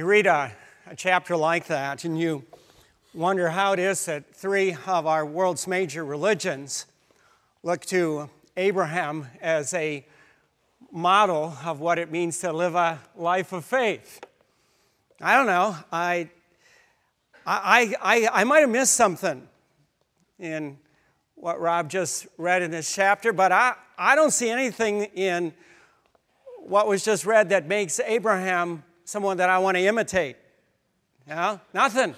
You read a, a, chapter like that and you wonder how it is that three of our world's major religions look to Abraham as a model of what it means to live a life of faith. I don't know. I, I, I, I might have missed something in what Rob just read in this chapter, but I, I don't see anything in what was just read that makes Abraham someone that I want to imitate. Know? Nothing.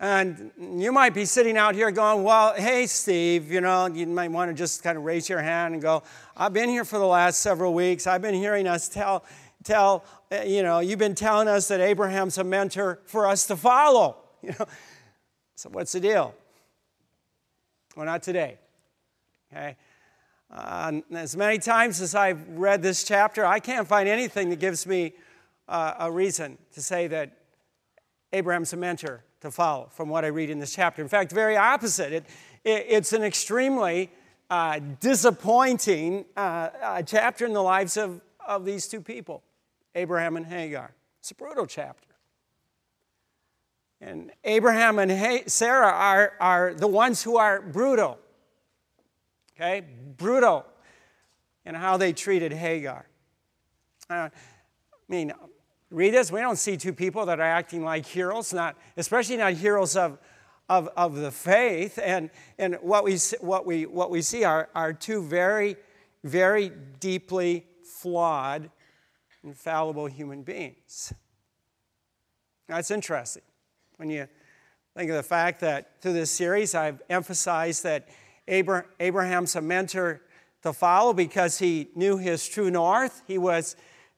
And you might be sitting out here going, Well, hey, Steve, you know, you might want to just kind of raise your hand and go, I've been here for the last several weeks. I've been hearing us tell, tell uh, you know, you've been telling us that Abraham's a mentor for us to follow. You know? So, what's the deal? Well, not today. Okay? Uh, as many times as I've read this chapter, I can't find anything that gives me uh, a reason to say that Abraham's a mentor to follow from what I read in this chapter. In fact, very opposite. It, it, it's an extremely uh, disappointing uh, chapter in the lives of, of these two people, Abraham and Hagar. It's a brutal chapter. And Abraham and Sarah are, are the ones who are brutal. Okay? Brutal in how they treated Hagar. Uh, I mean, read this, we don't see two people that are acting like heroes, not, especially not heroes of, of, of the faith. And, and what, we, what, we, what we see are, are two very, very deeply flawed, infallible human beings. That's interesting when you think of the fact that through this series I've emphasized that Abraham's a mentor to follow because he knew his true north. He was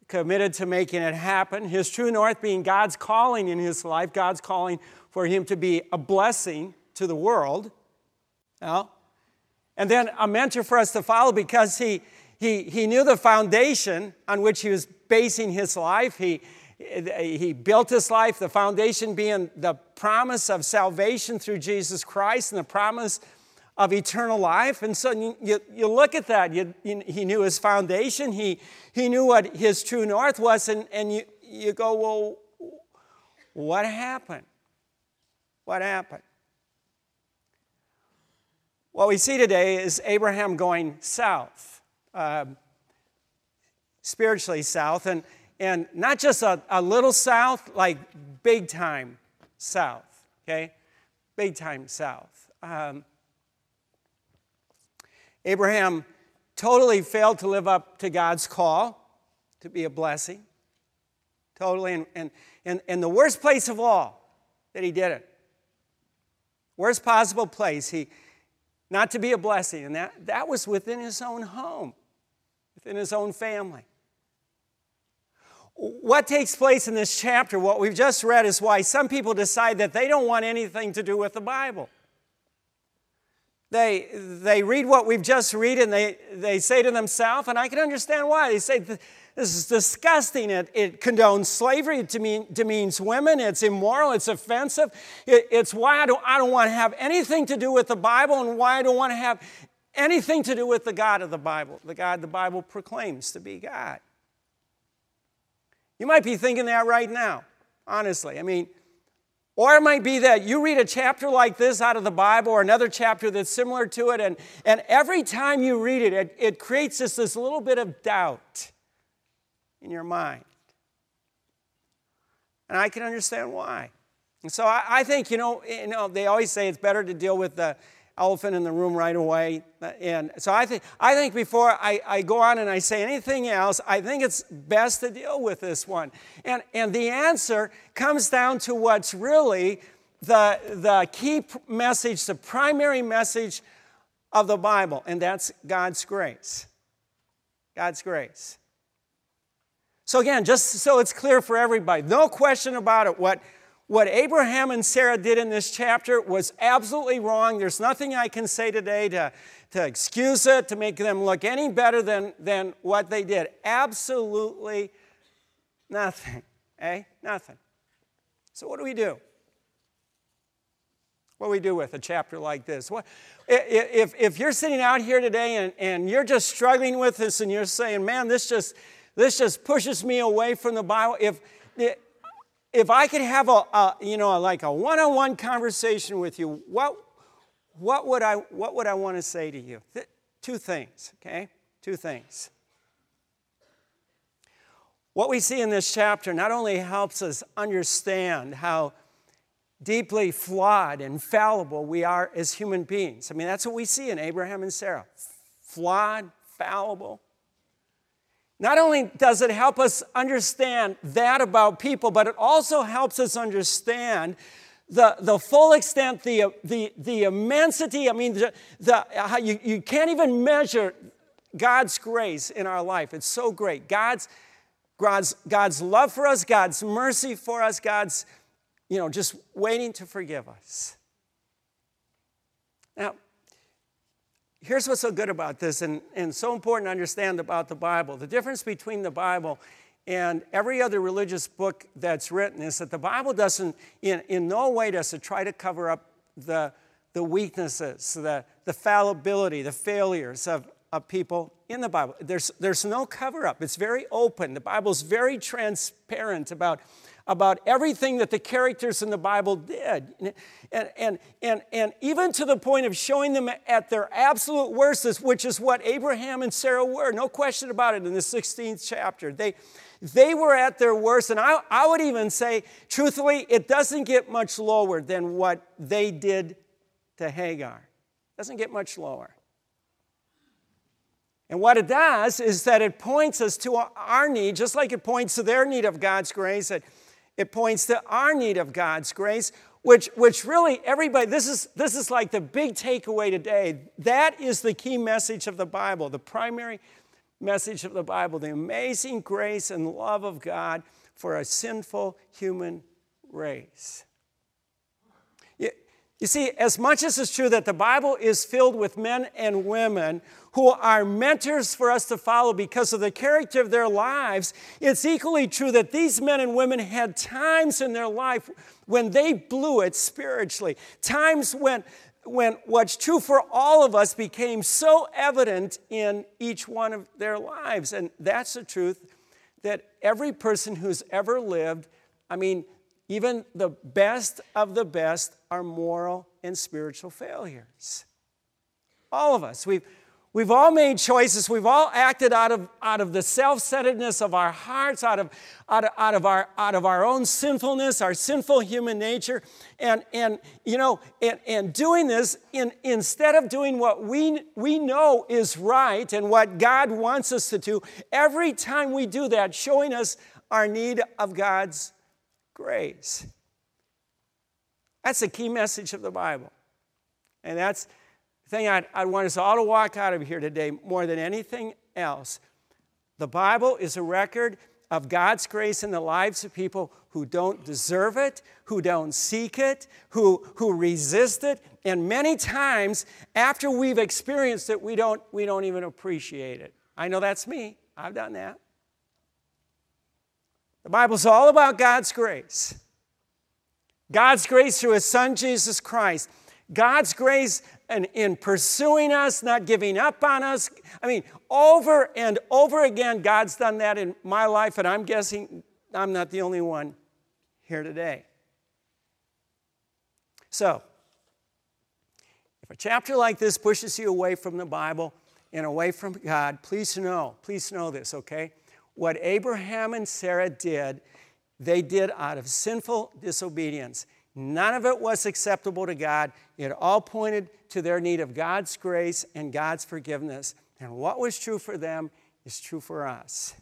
committed to making it happen. His true north being God's calling in his life, God's calling for him to be a blessing to the world. Now, and then a mentor for us to follow because he, he, he knew the foundation on which he was basing his life. He, he built his life, the foundation being the promise of salvation through Jesus Christ and the promise of eternal life. And so you, you, look at that. You, you, he knew his foundation, he, he knew what his true north was, and, and you, you go, well, what happened? What happened? What we see today is Abraham going south, uh, spiritually south, and, and not just a, a little south, like big time south, okay? Big time south. Um, Abraham totally failed to live up to God's call to be a blessing. Totally. And, and, and, and the worst place of all that he did it. Worst possible place. He not to be a blessing. And that, that was within his own home, within his own family. What takes place in this chapter, what we've just read, is why some people decide that they don't want anything to do with the Bible. They, they read what we've just read and they, they say to themselves, and I can understand why. They say, This is disgusting. It, it condones slavery. It demean, demeans women. It's immoral. It's offensive. It, it's why I don't, I don't want to have anything to do with the Bible and why I don't want to have anything to do with the God of the Bible, the God the Bible proclaims to be God. You might be thinking that right now, honestly. I mean, or it might be that you read a chapter like this out of the Bible or another chapter that's similar to it, and, and every time you read it, it, it creates just this little bit of doubt in your mind. And I can understand why. And so I, I think, you know, you know, they always say it's better to deal with the elephant in the room right away. And so I think, I think before I, I go on and I say anything else, I think it's best to deal with this one. And, and the answer comes down to what's really the, the key message, the primary message of the Bible, and that's God's grace. God's grace. So, again, just so it's clear for everybody, no question about it, what what Abraham and Sarah did in this chapter was absolutely wrong. There's nothing I can say today to, to excuse it, to make them look any better than, than what they did. Absolutely nothing. Eh? Nothing. So, what do we do? What do we do with a chapter like this? What, if, if you're sitting out here today and, and you're just struggling with this and you're saying, man, this just, this just pushes me away from the Bible, if, if I could have a, a you know, like a one-on-one conversation with you, what, what would I, what would I want to say to you? Th- two things, okay? Two things. What we see in this chapter not only helps us understand how deeply flawed and fallible we are as human beings. I mean, that's what we see in Abraham and Sarah flawed, fallible. Not only does it help us understand that about people, but it also helps us understand the, the full extent, the, the, the immensity. I mean, the, the, you, you can't even measure God's grace in our life. It's so great. God's, God's, God's love for us, God's mercy for us, God's you know, just waiting to forgive us. Now, here's what's so good about this and, and so important to understand about the Bible. The difference between the Bible and every other religious book that's written is that the Bible doesn't, in, in no way does it try to cover up the, the weaknesses, the, the fallibility, the failures of, of people in the Bible. There's, there's no cover up, it's very open. The Bible's very transparent about about everything that the characters in the Bible did. And, and, and, and even to the point of showing them at their absolute worst, which is what Abraham and Sarah were, no question about it in the 16th chapter. They, they were at their worst, and I, I would even say, truthfully, it doesn't get much lower than what they did to Hagar. It doesn't get much lower. And what it does is that it points us to our need, just like it points to their need of God's grace, that it points to our need of God's grace, which, which really everybody, this is, this is like the big takeaway today. That is the key message of the Bible, the primary message of the Bible, the amazing grace and love of God for a sinful human race. You see, as much as it's true that the Bible is filled with men and women who are mentors for us to follow because of the character of their lives, it's equally true that these men and women had times in their life when they blew it spiritually, times when, when what's true for all of us became so evident in each one of their lives. And that's the truth that every person who's ever lived, I mean, even the best of the best are moral and spiritual failures. All of us. We've, we've all made choices. We've all acted out of, out of the self centeredness of our hearts, out of, out, of, out, of our, out of our own sinfulness, our sinful human nature. And, and you know, and, and doing this, in, instead of doing what we, we know is right and what God wants us to do, every time we do that, showing us our need of God's grace. That's the key message of the Bible. And that's thing I'd, I'd want us all to walk out of here today more than anything else. The Bible is a record of God's grace in the lives of people who don't deserve it, who don't seek it, who, who resist it, and many times after we've experienced it, we don't, we don't even appreciate it. I know that's me. I've done that. The Bible's all about God's grace. God's grace through His Son, Jesus Christ. God's grace in, in pursuing us, not giving up on us. I mean, over and over again, God's done that in my life, and I'm guessing I'm not the only one here today. So, if a chapter like this pushes you away from the Bible and away from God, please know, please know this, okay? what Abraham and Sarah did, they did out of sinful disobedience. None of it was acceptable to God. It all pointed to their need of God's grace and God's forgiveness. And what was true for them is true for us.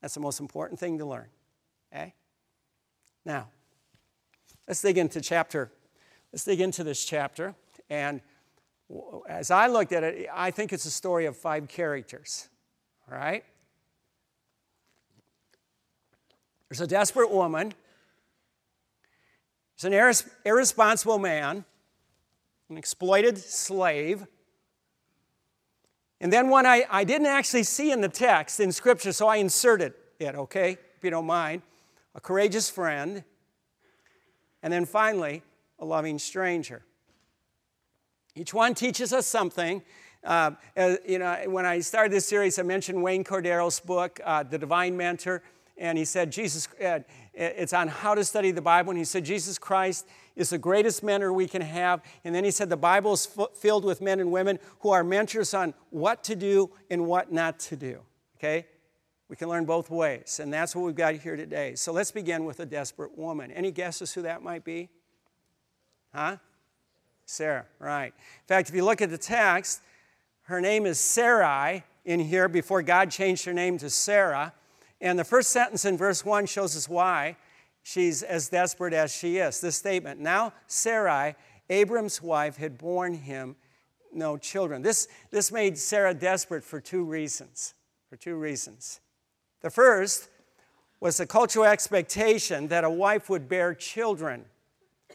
That's the most important thing to learn. Okay? Now, let's dig into chapter. Let's dig into this chapter. And as I looked at it, I think it's a story of five characters. All right? There's a desperate woman. There's an irres- irresponsible man, an exploited slave. And then one I, I didn't actually see in the text in Scripture, so I inserted it, okay, if you don't mind. A courageous friend. And then finally, a loving stranger. Each one teaches us something. Uh, uh, you know, when I started this series, I mentioned Wayne Cordeiro's book, uh, The Divine Mentor. and he said, Jesus, uh, it's on how to study the Bible. And he said, Jesus Christ is the greatest mentor we can have. And then he said, the Bible is f- filled with men and women who are mentors on what to do and what not to do. Okay? We can learn both ways. And that's what we've got here today. So let's begin with a desperate woman. Any guesses who that might be? Huh? Sarah, right. In fact, if you look at the text, her name is Sarai in here before God changed her name to Sarah. And the first sentence in verse 1 shows us why she's as desperate as she is. This statement Now, Sarai, Abram's wife, had borne him no children. This, this made Sarah desperate for two reasons. For two reasons. The first was the cultural expectation that a wife would bear children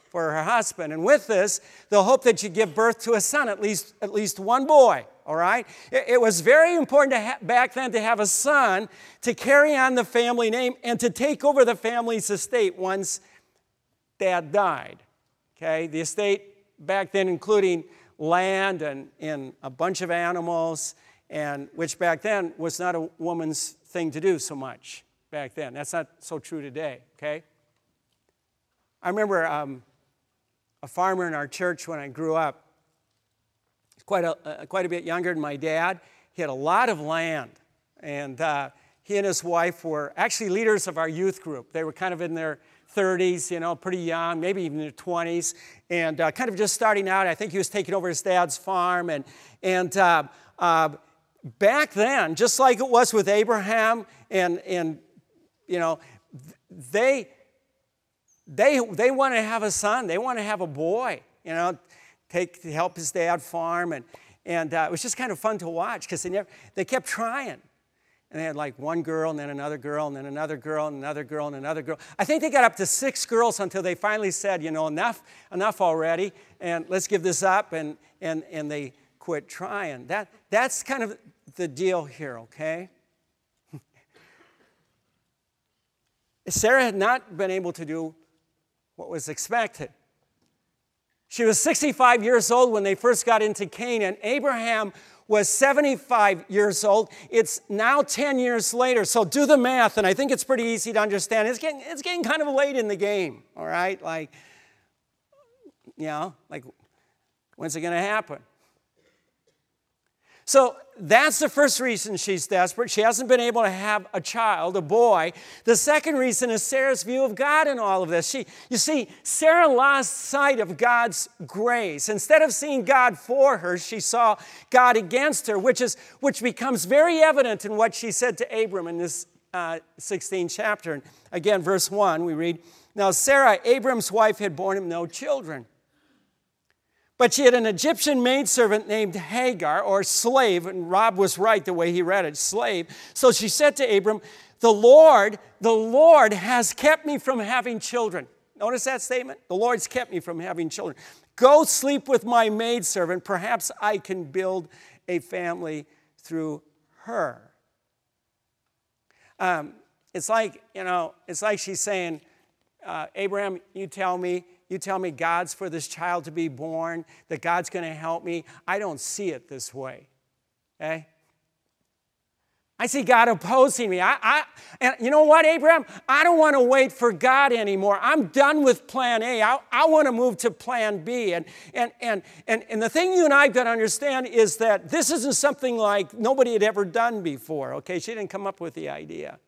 for her husband. And with this, the hope that you give birth to a son, at least, at least one boy, all right? It, it was very important ha- back then to have a son to carry on the family name and to take over the family's estate once dad died, okay? The estate back then, including land and, and a bunch of animals, and which back then was not a woman's thing to do so much back then. That's not so true today, okay? I remember um, a farmer in our church when I grew up. Quite a, uh, quite a bit younger than my dad. He had a lot of land. And uh, he and his wife were actually leaders of our youth group. They were kind of in their 30s, you know, pretty young, maybe even in their 20s, and uh, kind of just starting out. I think he was taking over his dad's farm. And, and uh, uh, back then, just like it was with Abraham and, and you know, they, they, they want to have a son. They want to have a boy, you know, take to help his dad farm. And, and uh, it was just kind of fun to watch because they, never, they kept trying. And they had like one girl and then another girl and then another girl and another girl and another girl. I think they got up to six girls until they finally said, you know, enough, enough already, and let's give this up. And, and, and they quit trying. That, that's kind of the deal here, okay? Sarah had not been able to do what was expected. She was 65 years old when they first got into Canaan. Abraham was 75 years old. It's now 10 years later. So do the math, and I think it's pretty easy to understand. It's getting, it's getting kind of late in the game, all right? Like, you know, like, when's it going to happen? So that's the first reason she's desperate. She hasn't been able to have a child, a boy. The second reason is Sarah's view of God in all of this. She, you see, Sarah lost sight of God's grace. Instead of seeing God for her, she saw God against her, which, is, which becomes very evident in what she said to Abram in this uh, 16th chapter. And again, verse 1, we read Now Sarah, Abram's wife, had borne him no children. But she had an Egyptian maidservant named Hagar, or slave, and Rob was right the way he read it, slave. So she said to Abram, The Lord, the Lord has kept me from having children. Notice that statement? The Lord's kept me from having children. Go sleep with my maidservant. Perhaps I can build a family through her. Um, it's like, you know, it's like she's saying, uh, Abraham, you tell me you tell me God's for this child to be born, that God's going to help me. I don't see it this way. Okay? I see God opposing me. I, I, and you know what, Abraham? I don't want to wait for God anymore. I'm done with plan A. I, I want to move to plan B. And, and, and, and, and the thing you and I have got to understand is that this isn't something like nobody had ever done before. Okay, she didn't come up with the idea.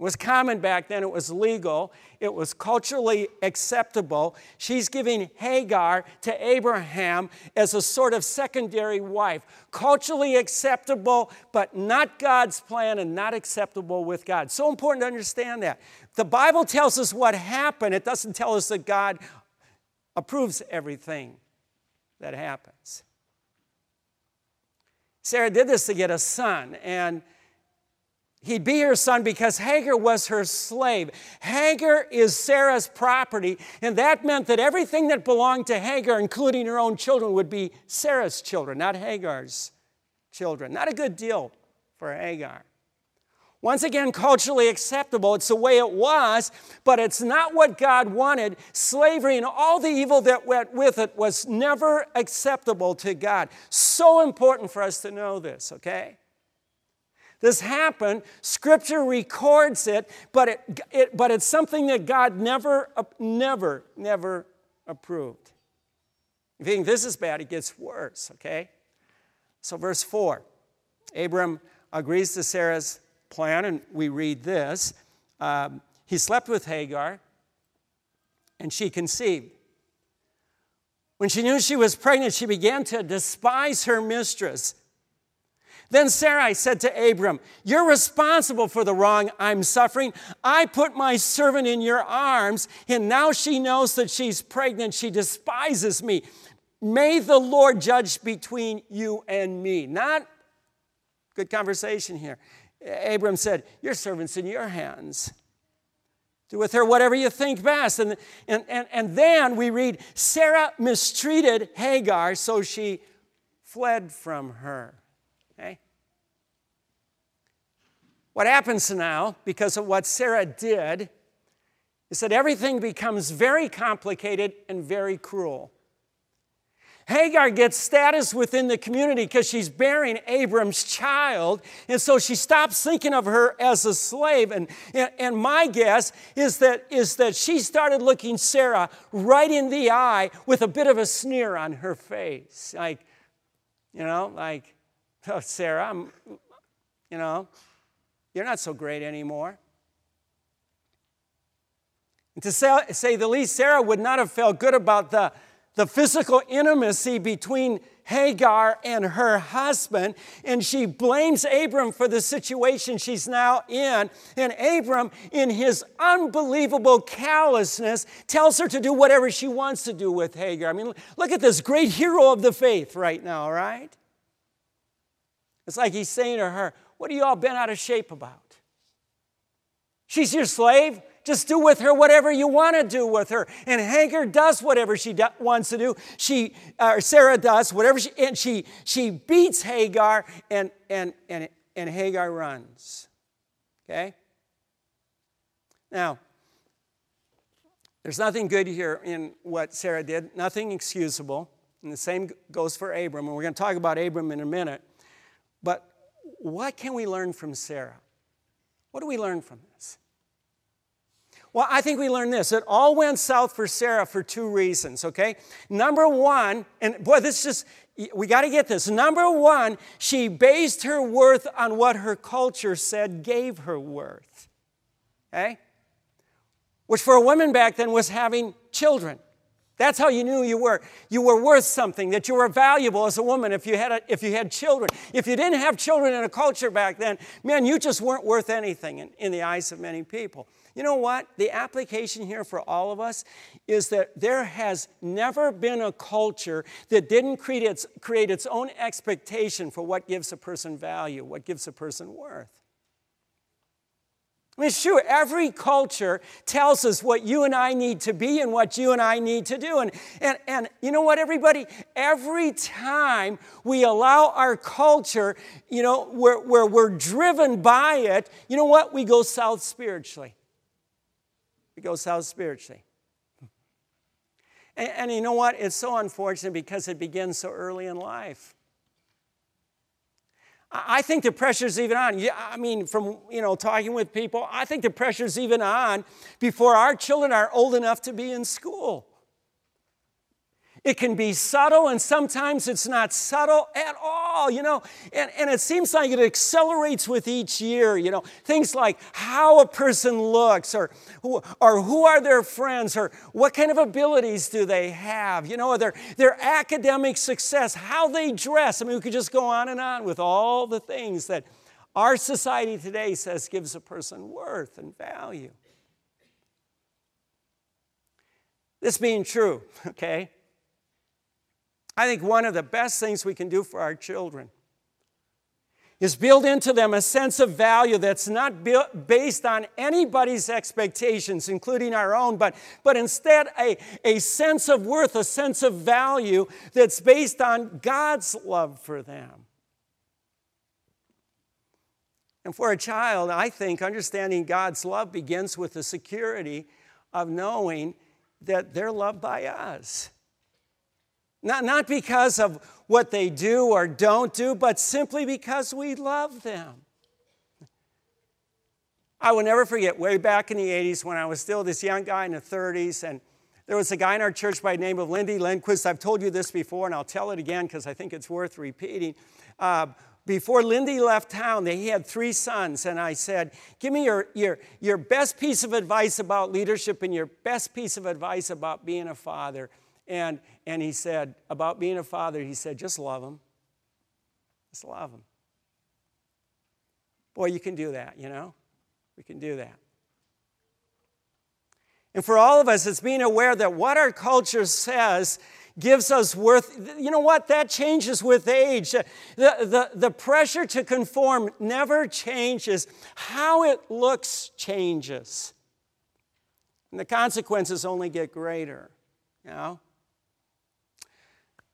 Was common back then, it was legal, it was culturally acceptable. She's giving Hagar to Abraham as a sort of secondary wife. Culturally acceptable, but not God's plan and not acceptable with God. So important to understand that. The Bible tells us what happened, it doesn't tell us that God approves everything that happens. Sarah did this to get a son, and He'd be her son because Hagar was her slave. Hagar is Sarah's property, and that meant that everything that belonged to Hagar, including her own children, would be Sarah's children, not Hagar's children. Not a good deal for Hagar. Once again, culturally acceptable. It's the way it was, but it's not what God wanted. Slavery and all the evil that went with it was never acceptable to God. So important for us to know this, okay? This happened. Scripture records it, but, it, it, but it's something that God never, never, never approved. If you think this is bad, it gets worse, okay? So, verse 4 Abram agrees to Sarah's plan, and we read this. Um, he slept with Hagar, and she conceived. When she knew she was pregnant, she began to despise her mistress. Then Sarai said to Abram, You're responsible for the wrong I'm suffering. I put my servant in your arms, and now she knows that she's pregnant. She despises me. May the Lord judge between you and me. Not good conversation here. Abram said, Your servant's in your hands. Do with her whatever you think best. And, and, and, and then we read Sarah mistreated Hagar, so she fled from her. Okay? What happens now, because of what Sarah did, is that everything becomes very complicated and very cruel. Hagar gets status within the community because she's bearing Abram's child. And so she stops thinking of her as a slave. And, and, my guess is that, is that she started looking Sarah right in the eye with a bit of a sneer on her face. Like, you know, like, oh, Sarah, I'm, you know, you're not so great anymore. And to say, say the least, Sarah would not have felt good about the the physical intimacy between Hagar and her husband, and she blames Abram for the situation she's now in. And Abram, in his unbelievable callousness, tells her to do whatever she wants to do with Hagar. I mean, look at this great hero of the faith right now, right? It's like he's saying to her, What have you all been out of shape about? She's your slave. Just do with her whatever you want to do with her. And Hagar does whatever she do, wants to do. She, uh, Sarah does whatever she, and she, she beats Hagar, and, and, and, and Hagar runs. Okay? Now, there's nothing good here in what Sarah did, nothing excusable. And the same goes for Abram. And we're going to talk about Abram in a minute. But what can we learn from Sarah? What do we learn from this? Well, I think we learned this. It all went south for Sarah for two reasons, okay? Number one, and boy, this just, we got to get this. Number one, she based her worth on what her culture said gave her worth, okay? Which for a woman back then was having children. That's how you knew you were. You were worth something, that you were valuable as a woman if you, had a, if you had children. If you didn't have children in a culture back then, man, you just weren't worth anything in, in the eyes of many people. You know what? The application here for all of us is that there has never been a culture that didn't create its, create its own expectation for what gives a person value, what gives a person worth. I mean, true, every culture tells us what you and I need to be and what you and I need to do. And, and, and you know what, everybody? Every time we allow our culture, you know, where, where we're driven by it, you know what? We go south spiritually We go south spiritually. And, and, you know what? It's so unfortunate because it begins so early in life. I think the pressure's even on. I mean, from you know talking with people, I think the pressure's even on before our children are old enough to be in school. It can be subtle, and sometimes it's not subtle at all, you know. And, and it seems like it accelerates with each year, you know. Things like how a person looks, or, or who are their friends, or what kind of abilities do they have, you know, their, their academic success, how they dress. I mean, we could just go on and on with all the things that our society today says gives a person worth and value. This being true, okay? I think one of the best things we can do for our children is build into them a sense of value that's not based on anybody's expectations, including our own, but, but instead a, a sense of worth, a sense of value that's based on God's love for them. And for a child, I think understanding God's love begins with the security of knowing that they're loved by us. Not, not because of what they do or don't do, but simply because we love them. I will never forget way back in the 80s when I was still this young guy in the 30s, and there was a guy in our church by the name of Lindy Lindquist. I've told you this before, and I'll tell it again because I think it's worth repeating. Uh, before Lindy left town, he had three sons, and I said, Give me your, your, your best piece of advice about leadership and your best piece of advice about being a father. And, and he said, About being a father, he said, Just love them. Just love them. Boy, you can do that, you know? We can do that. And for all of us, it's being aware that what our culture says gives us worth. You know what? That changes with age. The, the, the pressure to conform never changes, how it looks changes. And the consequences only get greater, you know,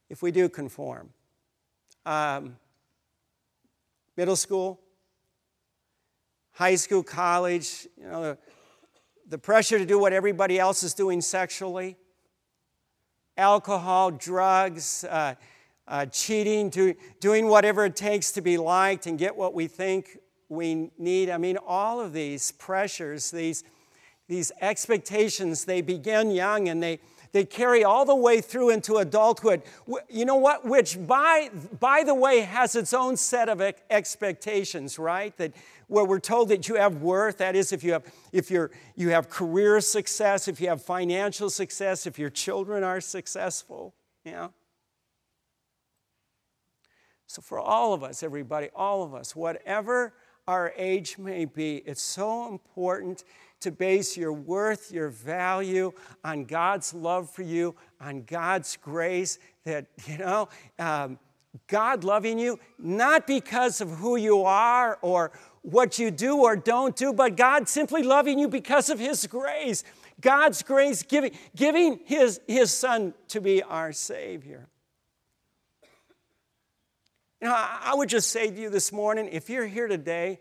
if we do conform. Um, middle school, high school, college, you know, the, the pressure to do what everybody else is doing sexually, alcohol, drugs, uh, uh, cheating, do, doing whatever it takes to be liked and get what we think we need. I mean, all of these pressures, these, these expectations, they begin young and they, they carry all the way through into adulthood. You know what? Which, by, by the way, has its own set of expectations, right? That where we're told that you have worth that is if you have if you're you have career success if you have financial success if your children are successful know so for all of us everybody all of us whatever our age may be it's so important to base your worth your value on god's love for you on god's grace that you know um, god loving you not because of who you are or what you do or don't do, but God simply loving you because of His grace. God's grace giving, giving his, his Son to be our Savior. You know, I would just say to you this morning if you're here today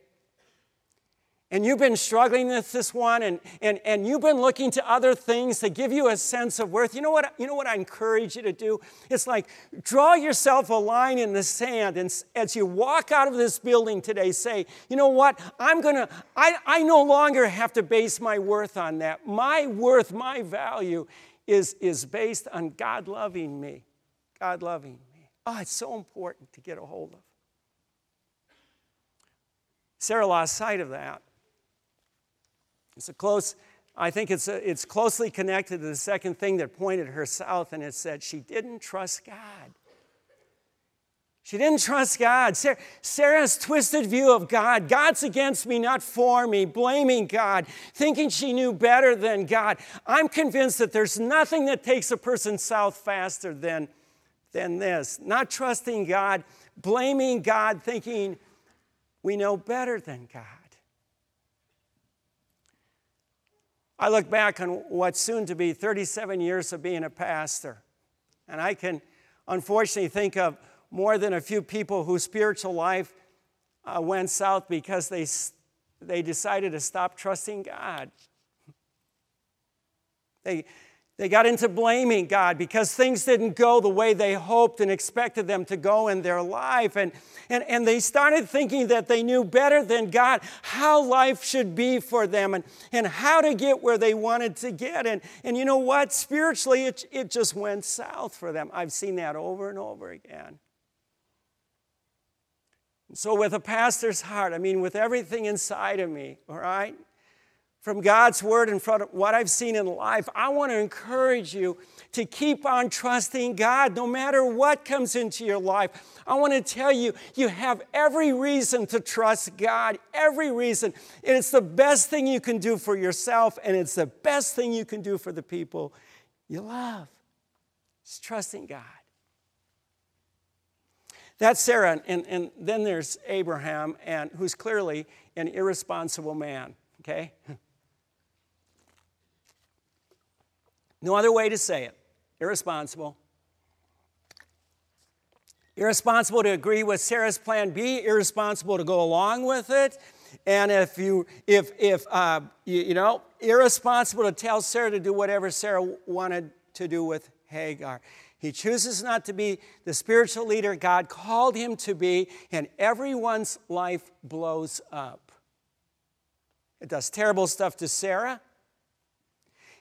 and you've been struggling with this one and, and, and you've been looking to other things to give you a sense of worth, you know what, you know what I encourage you to do? It's like draw yourself a line in the sand and as you walk out of this building today, say, you know what, I'm gonna, I, I no longer have to base my worth on that. My worth, my value is, is based on God loving me. God loving me. Oh, it's so important to get a hold of. Sarah lost sight of that. It's a close, I think it's, a, it's closely connected to the second thing that pointed her south, and it's that she didn't trust God. She didn't trust God. Sarah, Sarah's twisted view of God God's against me, not for me, blaming God, thinking she knew better than God. I'm convinced that there's nothing that takes a person south faster than, than this. Not trusting God, blaming God, thinking we know better than God. I look back on what's soon to be 37 years of being a pastor, and I can unfortunately think of more than a few people whose spiritual life uh, went south because they, they decided to stop trusting God. They, they got into blaming God because things didn't go the way they hoped and expected them to go in their life. And, and, and they started thinking that they knew better than God how life should be for them and, and how to get where they wanted to get. And, and you know what? Spiritually, it, it just went south for them. I've seen that over and over again. So, with a pastor's heart, I mean, with everything inside of me, all right? From God's word and from what I've seen in life, I want to encourage you to keep on trusting God no matter what comes into your life. I want to tell you, you have every reason to trust God, every reason. And it's the best thing you can do for yourself, and it's the best thing you can do for the people you love. It's trusting God. That's Sarah, and, and then there's Abraham, and who's clearly an irresponsible man, okay? No other way to say it. Irresponsible. Irresponsible to agree with Sarah's plan B, irresponsible to go along with it. And if you, if, if, uh, you, you know, irresponsible to tell Sarah to do whatever Sarah wanted to do with Hagar. He chooses not to be the spiritual leader God called him to be, and everyone's life blows up. It does terrible stuff to Sarah.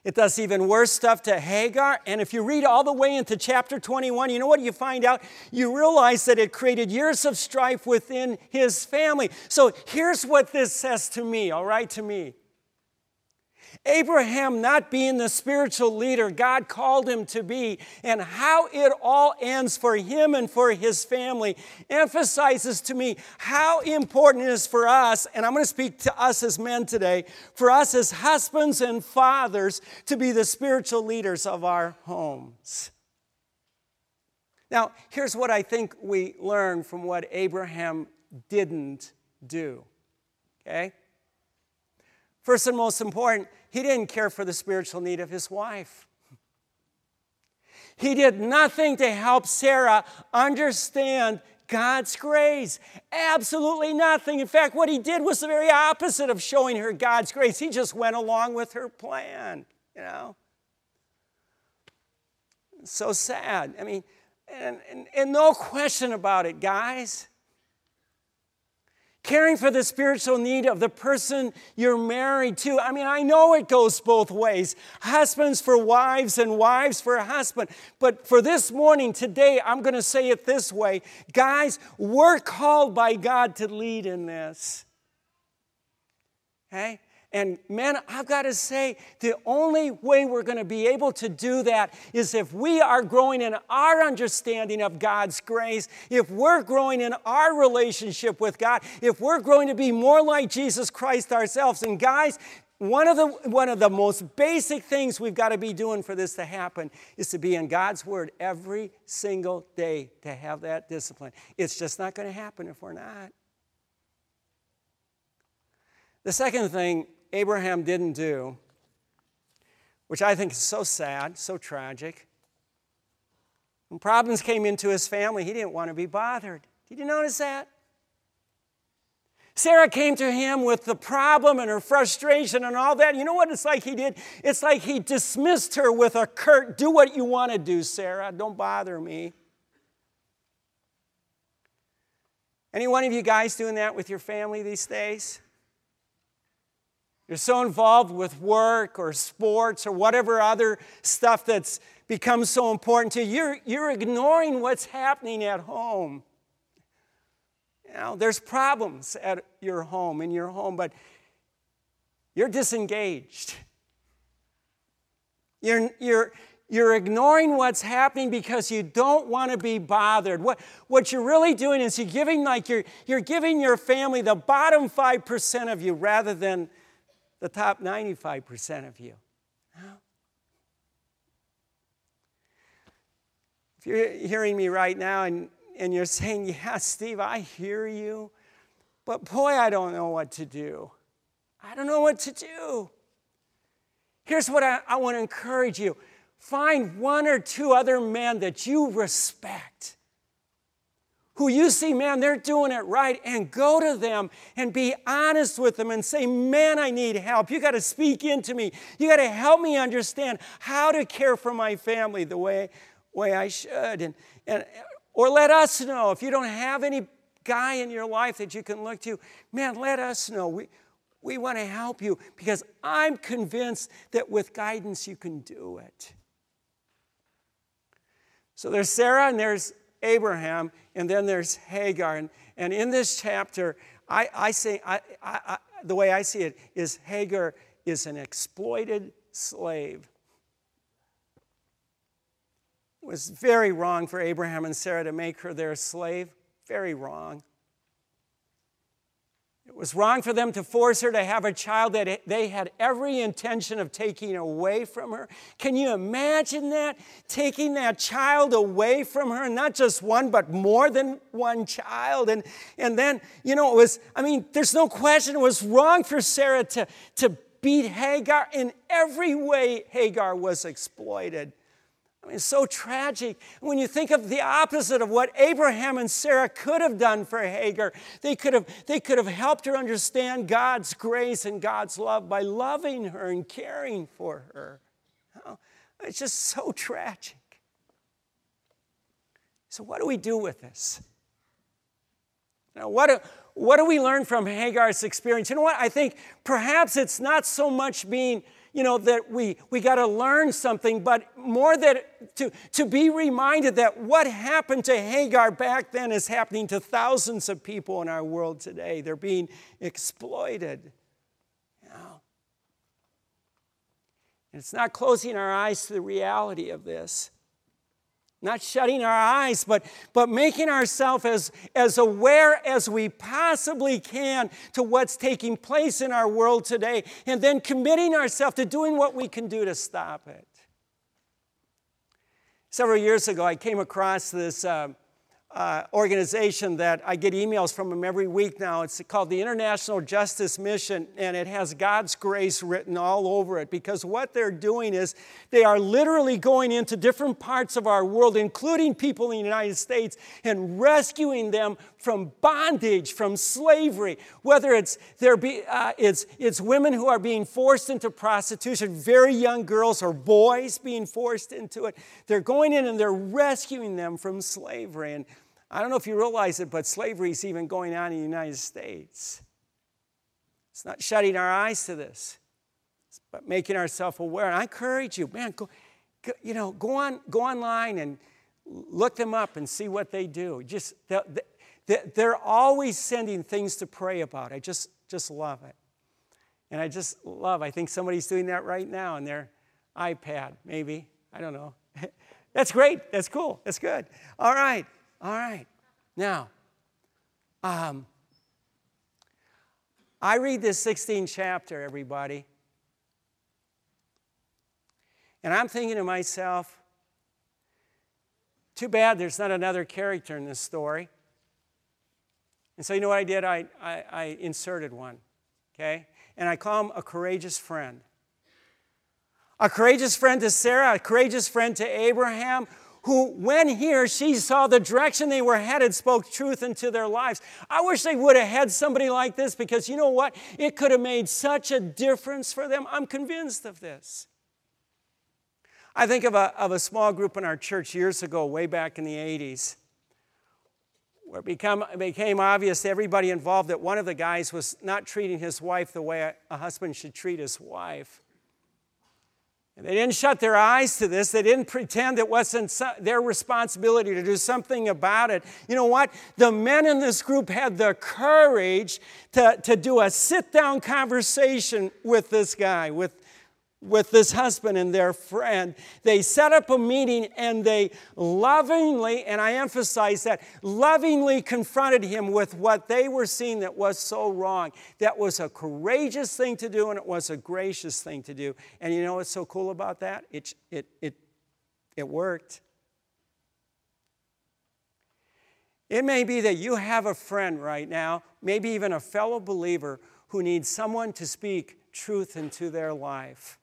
It does even worse stuff to Hagar. And if you read all the way into chapter 21, you know what you find out? You realize that it created years of strife within his family. So here's what this says to me, all right, to me. Abraham not being the spiritual leader God called him to be, and how it all ends for him and for his family, emphasizes to me how important it is for us, and I'm going to speak to us as men today, for us as husbands and fathers to be the spiritual leaders of our homes. Now, here's what I think we learn from what Abraham didn't do. Okay? First and most important, he didn't care for the spiritual need of his wife. He did nothing to help Sarah understand God's grace. Absolutely nothing. In fact, what he did was the very opposite of showing her God's grace. He just went along with her plan, you know. So sad. I mean, and, and, and no question about it, guys caring for the spiritual need of the person you're married to. I mean, I know it goes both ways husbands for wives and wives for a husband. But for this morning, today, I'm going to say it this way guys, we're called by God to lead in this. Okay? And man, I've got to say, the only way we're going to be able to do that is if we are growing in our understanding of God's grace, if we're growing in our relationship with God, if we're growing to be more like Jesus Christ ourselves. And guys, one of the one of the most basic things we've got to be doing for this to happen is to be in God's word every single day to have that discipline. It's just not going to happen if we're not. The second thing Abraham didn't do, which I think is so sad, so tragic. When problems came into his family, he didn't want to be bothered. Did you notice that? Sarah came to him with the problem and her frustration and all that. You know what it's like he did? It's like he dismissed her with a curt, do what you want to do, Sarah. Don't bother me. Any one of you guys doing that with your family these days? You're so involved with work or sports or whatever other stuff that's become so important to you, you're, you're ignoring what's happening at home. You know, there's problems at your home, in your home, but you're disengaged. You're, you're, you're ignoring what's happening because you don't want to be bothered. What, what you're really doing is you're giving like you're, you're giving your family the bottom 5% of you rather than the top 95% of you. If you're hearing me right now and, and you're saying, Yeah, Steve, I hear you, but boy, I don't know what to do. I don't know what to do. Here's what I, I want to encourage you find one or two other men that you respect who you see, man, they're doing it right, and go to them and be honest with them and say, man, I need help. You got to speak into me. You got to help me understand how to care for my family the way, way I should. And, and, or let us know if you don't have any guy in your life that you can look to, man, let us know. We, we want to help you because I'm convinced that with guidance you can do it. So there's Sarah and there's Abraham, and then there's Hagar. And, and in this chapter, I, I say, I, I, the way I see it is Hagar is an exploited slave. It was very wrong for Abraham and Sarah to make her their slave. Very wrong. It was wrong for them to force her to have a child that they had every intention of taking away from her. Can you imagine that? Taking that child away from her, not just one, but more than one child. And, and then, you know, it was, I mean, there's no question it was wrong for Sarah to, to beat Hagar. In every way, Hagar was exploited. I mean, it's so tragic. When you think of the opposite of what Abraham and Sarah could have done for Hagar, they could have, they could have helped her understand God's grace and God's love by loving her and caring for her. Oh, it's just so tragic. So, what do we do with this? Now, what do, what do we learn from Hagar's experience? You know what? I think perhaps it's not so much being, you know, that we, we got to learn something, but more that to, to be reminded that what happened to Hagar back then is happening to thousands of people in our world today. They're being exploited. And it's not closing our eyes to the reality of this not shutting our eyes, but, but making ourselves as, as aware as we possibly can to what's taking place in our world today, and then committing ourselves to doing what we can do to stop it. Several years ago, I came across this. Uh, uh, organization that I get emails from them every week now. It's called the International Justice Mission, and it has God's grace written all over it because what they're doing is they are literally going into different parts of our world, including people in the United States, and rescuing them from bondage, from slavery. Whether it's, there be, uh, it's, it's women who are being forced into prostitution, very young girls or boys being forced into it. They're going in and they're rescuing them from slavery. And I don't know if you realize it, but slavery is even going on in the United States. It's not shutting our eyes to this, but making ourselves aware. And I encourage you, man, go, go, you know, go on, go online and look them up and see what they do. Just they're always sending things to pray about. I just just love it, and I just love. I think somebody's doing that right now on their iPad, maybe. I don't know. That's great. That's cool. That's good. All right. All right. Now, um, I read this 16th chapter, everybody, and I'm thinking to myself, too bad there's not another character in this story. And so, you know what I did? I, I, I inserted one, okay? And I call him a courageous friend. A courageous friend to Sarah, a courageous friend to Abraham, who, when he or she saw the direction they were headed, spoke truth into their lives. I wish they would have had somebody like this because you know what? It could have made such a difference for them. I'm convinced of this. I think of a, of a small group in our church years ago, way back in the 80s, where it, become, it became obvious to everybody involved that one of the guys was not treating his wife the way a, a husband should treat his wife. And they didn't shut their eyes to this. They didn't pretend it wasn't their responsibility to do something about it. You know what? The men in this group had the courage to, to do a sit down conversation with this guy, with, with this husband and their friend. They set up a meeting and they lovingly, and I emphasize that, lovingly confronted him with what they were seeing that was so wrong. That was a courageous thing to do and it was a gracious thing to do. And you know what's so cool about that? It, it, it, it worked. It may be that you have a friend right now, maybe even a fellow believer, who needs someone to speak truth into their life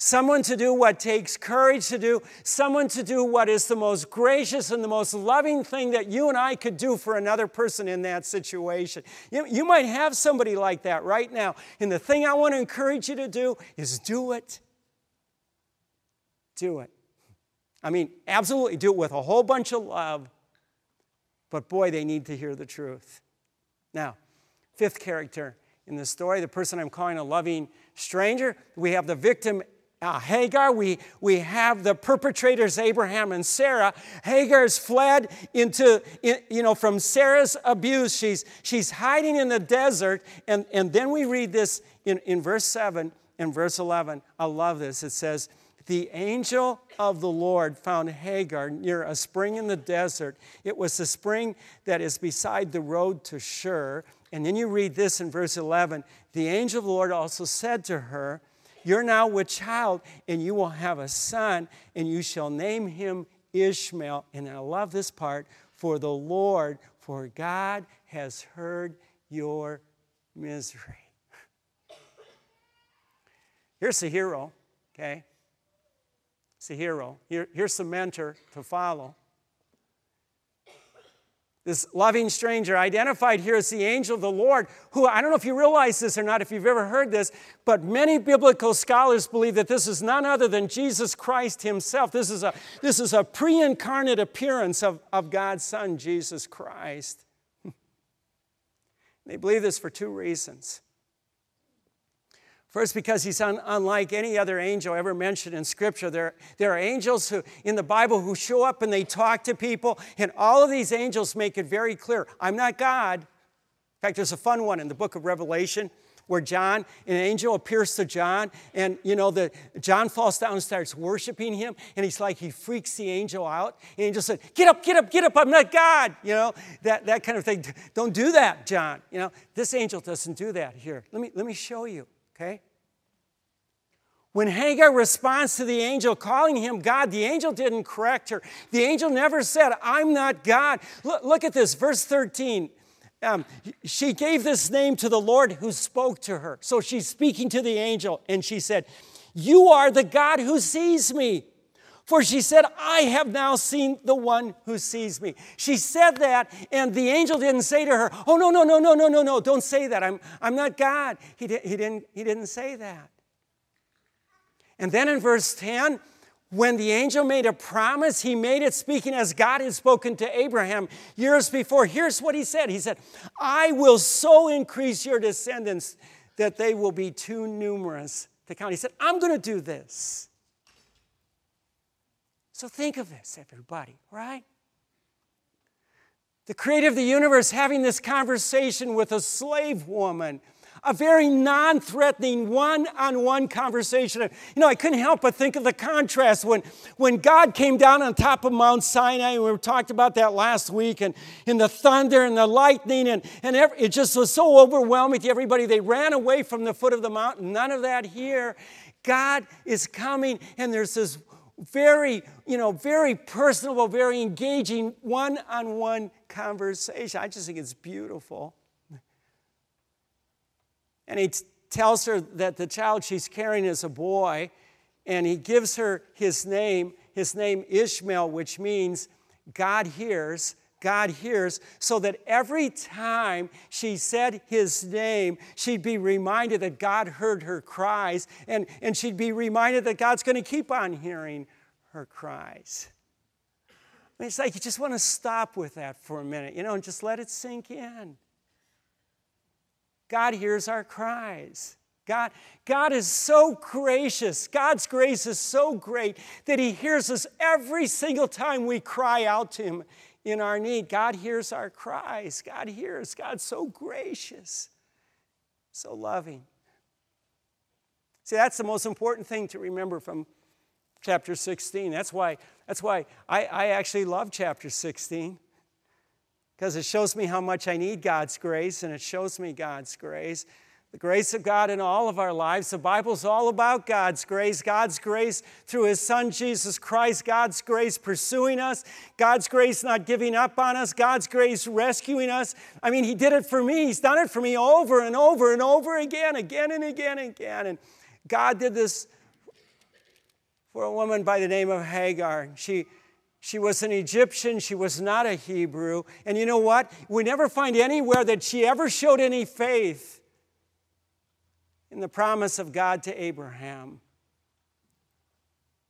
someone to do what takes courage to do, someone to do what is the most gracious and the most loving thing that you and I could do for another person in that situation. You, you might have somebody like that right now. And the thing I want to encourage you to do is do it. Do it. I mean, absolutely do it with a whole bunch of love, but boy, they need to hear the truth. Now, fifth character in the story, the person I'm calling a loving stranger, we have the victim uh, Hagar, we, we have the perpetrators, Abraham and Sarah. Hagar's fled into, you know, from Sarah's abuse. She's, she's hiding in the desert. And, and then we read this in, in verse 7 and verse 11. I love this. It says, The angel of the Lord found Hagar near a spring in the desert. It was the spring that is beside the road to Shur. And then you read this in verse 11. The angel of the Lord also said to her, you're now with child, and you will have a son, and you shall name him Ishmael. And I love this part for the Lord, for God has heard your misery. Here's the hero, okay? It's a hero. Here, here's the mentor to follow. This loving stranger, identified here as the angel of the Lord, who I don't know if you realize this or not, if you've ever heard this, but many biblical scholars believe that this is none other than Jesus Christ himself. This is a, this is a pre incarnate appearance of, of God's Son, Jesus Christ. They believe this for two reasons. First, because he's un- unlike any other angel ever mentioned in Scripture. There, there are angels who, in the Bible who show up and they talk to people, and all of these angels make it very clear I'm not God. In fact, there's a fun one in the book of Revelation where John, an angel appears to John, and you know, the John falls down and starts worshiping him, and he's like, he freaks the angel out. The angel said, Get up, get up, get up, I'm not God. You know, that, that kind of thing. Don't do that, John. You know, this angel doesn't do that here. Let me, let me show you, okay? When Hagar responds to the angel calling him God, the angel didn't correct her. The angel never said, I'm not God. Look, look at this, verse 13 um, she gave this name to the Lord who spoke to her. So she's speaking to the angel, and she said, You are the God who sees me. For she said, I have now seen the one who sees me. She said that, and the angel didn't say to her, Oh, no, no, no, no, no, no, no, don't say that. I'm, I'm not God. He, di- he, didn't, he didn't say that. And then in verse 10, when the angel made a promise, he made it speaking as God had spoken to Abraham years before. Here's what he said He said, I will so increase your descendants that they will be too numerous to count. He said, I'm going to do this. So think of this, everybody, right? The creator of the universe having this conversation with a slave woman a very non threatening, one on one conversation. You know, I couldn't help but think of the contrast when, when God came down on top of Mount Sinai, and we talked about that last week, and in the thunder and the lightning, and, and every, it just was so overwhelming to everybody. They ran away from the foot of the mountain. None of that here. God is coming, and there's this very, you know, very personable, very engaging one on one conversation. I just think it's beautiful. And he t- tells her that the child she's carrying is a boy, and he gives her his name, his name Ishmael, which means God hears. God hears, so that every time she said his name, she'd be reminded that God heard her cries, and, and she'd be reminded that God's going to keep on hearing her cries. I mean, it's like you just want to stop with that for a minute, you know, and just let it sink in. God hears our cries. God, God is so gracious. God's grace is so great that He hears us every single time we cry out to Him in our need. God hears our cries. God hears. God's so gracious, so loving. See, that's the most important thing to remember from chapter 16. That's why, that's why I, I actually love chapter 16 because it shows me how much I need God's grace and it shows me God's grace. The grace of God in all of our lives. The Bible's all about God's grace. God's grace through His Son Jesus Christ. God's grace pursuing us. God's grace not giving up on us. God's grace rescuing us. I mean, He did it for me. He's done it for me over and over and over again, again and again and again. And God did this for a woman by the name of Hagar. She she was an Egyptian, she was not a Hebrew. And you know what? We never find anywhere that she ever showed any faith in the promise of God to Abraham.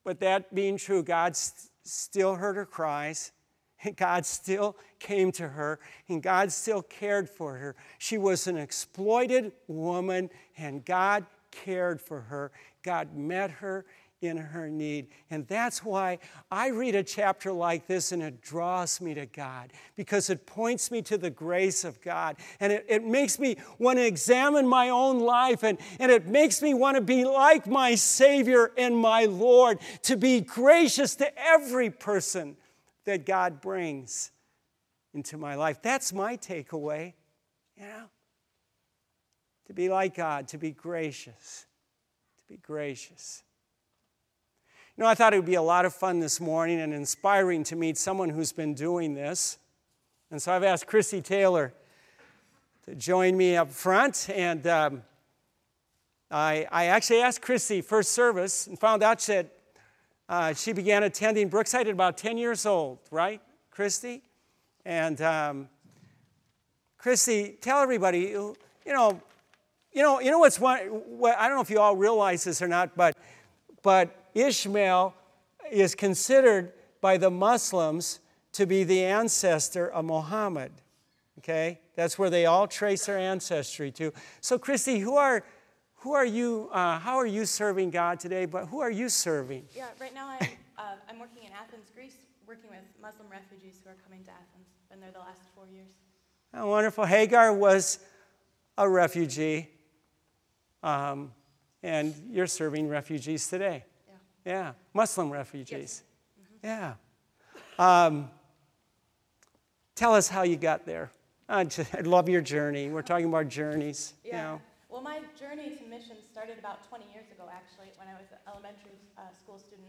But that being true, God st- still heard her cries. And God still came to her, and God still cared for her. She was an exploited woman, and God cared for her. God met her, in her need. And that's why I read a chapter like this and it draws me to God because it points me to the grace of God. And it, it makes me want to examine my own life and, and it makes me want to be like my Savior and my Lord, to be gracious to every person that God brings into my life. That's my takeaway, you know? To be like God, to be gracious, to be gracious. You know, I thought it would be a lot of fun this morning and inspiring to meet someone who's been doing this. And so I've asked Chrissy Taylor to join me up front. And um, I, I, actually asked Chrissy first service and found out that uh, she began attending Brookside at about 10 years old, right, Christy? And um, Christy, tell everybody, you know, you know, you know what's one, what, I don't know if you all realize this or not, but, but Ishmael is considered by the Muslims to be the ancestor of Muhammad. Okay? That's where they all trace their ancestry to. So, Christy, who are, who are you, uh, how are you serving God today? But who are you serving? Yeah, right now I'm, uh, I'm working in Athens, Greece, working with Muslim refugees who are coming to Athens. Been there the last four years. Oh, wonderful. Hagar was a refugee, um, and you're serving refugees today. Yeah. Yeah, Muslim refugees. Yeah. Um, tell us how you got there. I, love your journey. We're talking about journeys. You Yeah. know. Well, my journey to missions started about 20 years ago, actually, when I was an elementary uh, school student,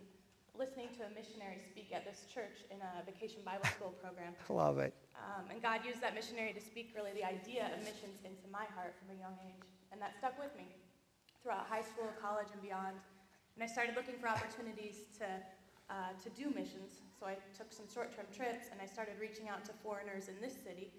listening to a missionary speak at this church in a vacation Bible school program. Love it. Um, and God used that missionary to speak really the idea of missions into my heart from a young age. And that stuck with me throughout high school, college, and beyond. And I started looking for opportunities to, uh, to do missions. So I took some short term trips and I started reaching out to foreigners in this city.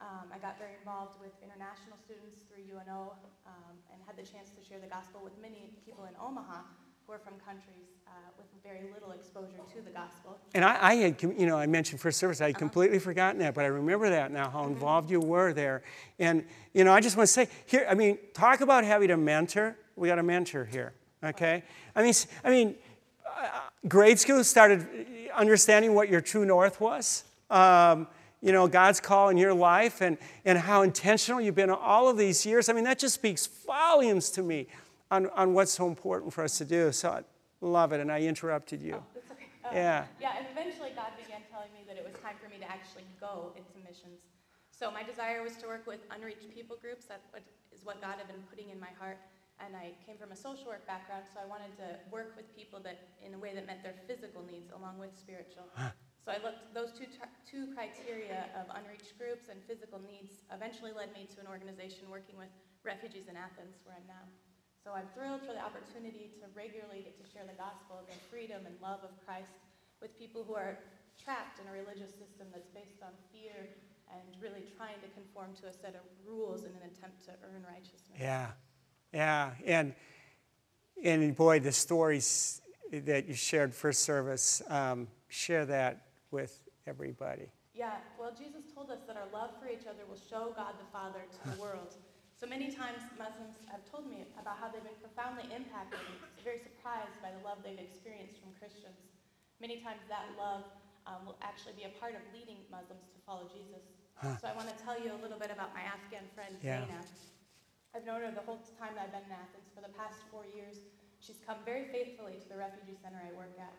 Um, I got very involved with international students through UNO um, and had the chance to share the gospel with many people in Omaha who are from countries uh, with very little exposure to the gospel. And I, I had, you know, I mentioned first service. I had completely forgotten that, but I remember that now. How involved you were there, and you know, I just want to say here. I mean, talk about having a mentor. We got a mentor here. Okay. I mean, I mean, uh, grade school started understanding what your true north was. Um, you know, God's call in your life and, and how intentional you've been all of these years. I mean, that just speaks volumes to me on, on what's so important for us to do. So I love it, and I interrupted you. That's okay. Uh, Yeah. Yeah, and eventually God began telling me that it was time for me to actually go into missions. So my desire was to work with unreached people groups. That is what God had been putting in my heart. And I came from a social work background, so I wanted to work with people that in a way that met their physical needs along with spiritual. So I looked those two tr- two criteria of unreached groups and physical needs eventually led me to an organization working with refugees in Athens, where I'm now. So I'm thrilled for the opportunity to regularly get to share the gospel, of the freedom and love of Christ with people who are trapped in a religious system that's based on fear and really trying to conform to a set of rules in an attempt to earn righteousness. Yeah, yeah, and and boy, the stories that you shared first service, um, share that with everybody. Yeah, well, Jesus told us that our love for each other will show God the Father to the world. So many times Muslims have told me about how they've been profoundly impacted and very surprised by the love they've experienced from Christians. Many times that love um, will actually be a part of leading Muslims to follow Jesus. So I want to tell you a little bit about my Afghan friend, Yeah. Zainab. I've known her the whole time that I've been in Athens. For the past four years, she's come very faithfully to the refugee center I work at.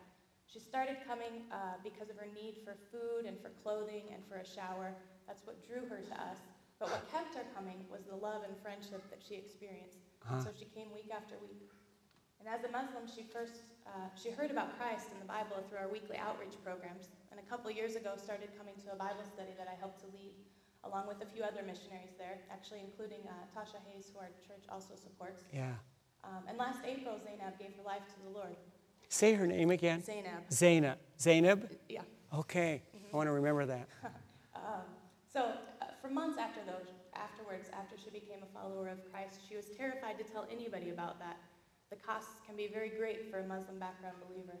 She started coming uh, because of her need for food and for clothing and for a shower. That's what drew her to us. But what kept her coming was the love and friendship that she experienced. So she came week after week. And as a Muslim, she first uh, she heard about Christ and the Bible through our weekly outreach programs. And a couple years ago, started coming to a Bible study that I helped to lead, along with a few other missionaries there, actually including uh, Tasha Hayes, who our church also supports. Yeah. Um, and last April, Zainab gave her life to the Lord. Say her name again. Zainab. Zainab. Zainab. Yeah. Okay, I want to remember that. Um, so months after those, afterwards, after she became a follower of Christ, she was terrified to tell anybody about that. The costs can be very great for a Muslim background believer.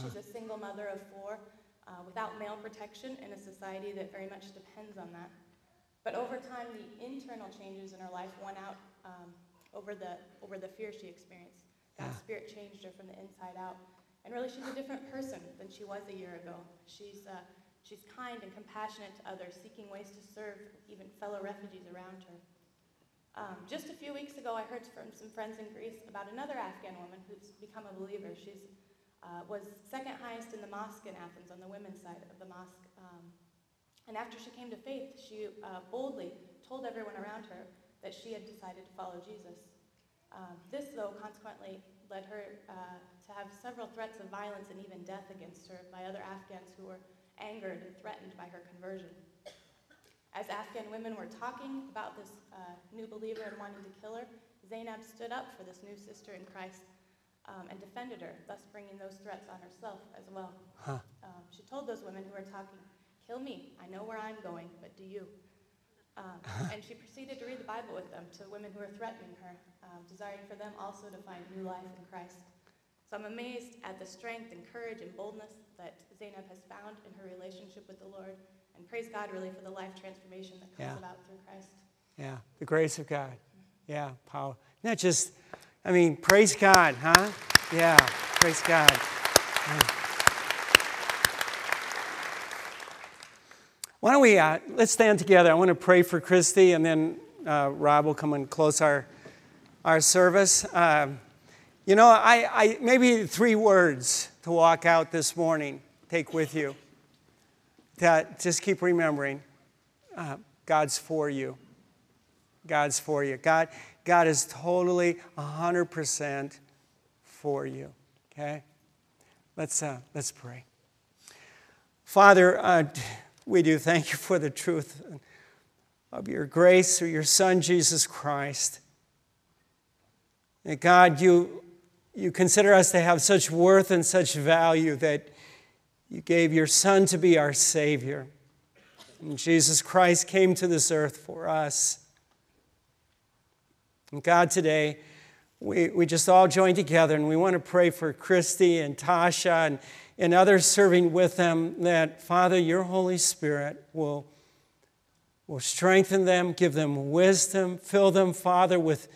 She's a single mother of four, uh, without male protection in a society that very much depends on that. But over time, the internal changes in her life won out um, over the over the fear she experienced. God's. Spirit changed her from the inside out, and really, she's a different person than she was a year ago. She's uh, she's kind and compassionate to others, seeking ways to serve even fellow refugees around her. Um, just a few weeks ago, I heard from some friends in Greece about another Afghan woman who's become a believer. She uh, was second highest in the mosque in Athens on the women's side of the mosque. Um, and after she came to faith, she uh, boldly told everyone around her that she had decided to follow Jesus. Um, this, though, consequently led her uh, to have several threats of violence and even death against her by other Afghans who were angered and threatened by her conversion. As Afghan women were talking about this uh, new believer and wanting to kill her, Zainab stood up for this new sister in Christ um, and defended her, thus bringing those threats on herself as well. Huh. Um, she told those women who were talking, Kill me, I know where I'm going, but do you? Um, and she proceeded to read the Bible with them to women who were threatening her, um, desiring for them also to find new life in Christ. So I'm amazed at the strength and courage and boldness that Zainab has found in her relationship with the Lord and praise God really for the life transformation that comes Yeah. about through Christ. Yeah, the grace of God. Yeah, power. Not just, I mean, praise God, huh? Yeah, praise God. Why don't we, uh, let's stand together. I want to pray for Christy, and then uh, Rob will come and close our, our service. Um, you know, I, I, maybe three words to walk out this morning, take with you. That just keep remembering uh, God's for you. God's for you. God, God is totally 100% for you. Okay? Let's, uh, let's pray. Father, uh, we do thank you for the truth of your grace through your Son, Jesus Christ. That God, you, you consider us to have such worth and such value that you gave your Son to be our Savior. And Jesus Christ came to this earth for us. And God, today, we, we just all join together and we want to pray for Christy and Tasha and, and others serving with them that, Father, your Holy Spirit will, will strengthen them, give them wisdom, fill them, Father, with,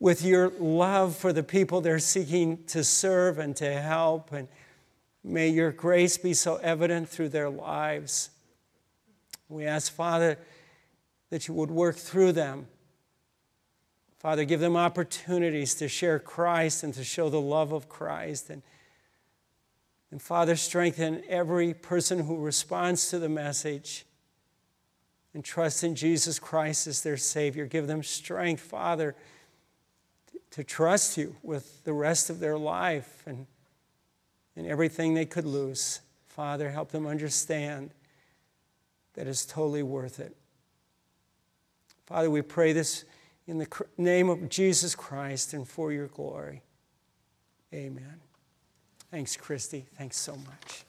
with your love for the people they're seeking to serve and to help. And may your grace be so evident through their lives. We ask, Father, that you would work through them. Father, give them opportunities to share Christ and to show the love of Christ. And, and Father, strengthen every person who responds to the message and trust in Jesus Christ as their Savior. Give them strength, Father, to trust you with the rest of their life and, and everything they could lose. Father, help them understand that it's totally worth it. Father, we pray this in the name of Jesus Christ and for your glory. Amen. Thanks, Christy. Thanks so much.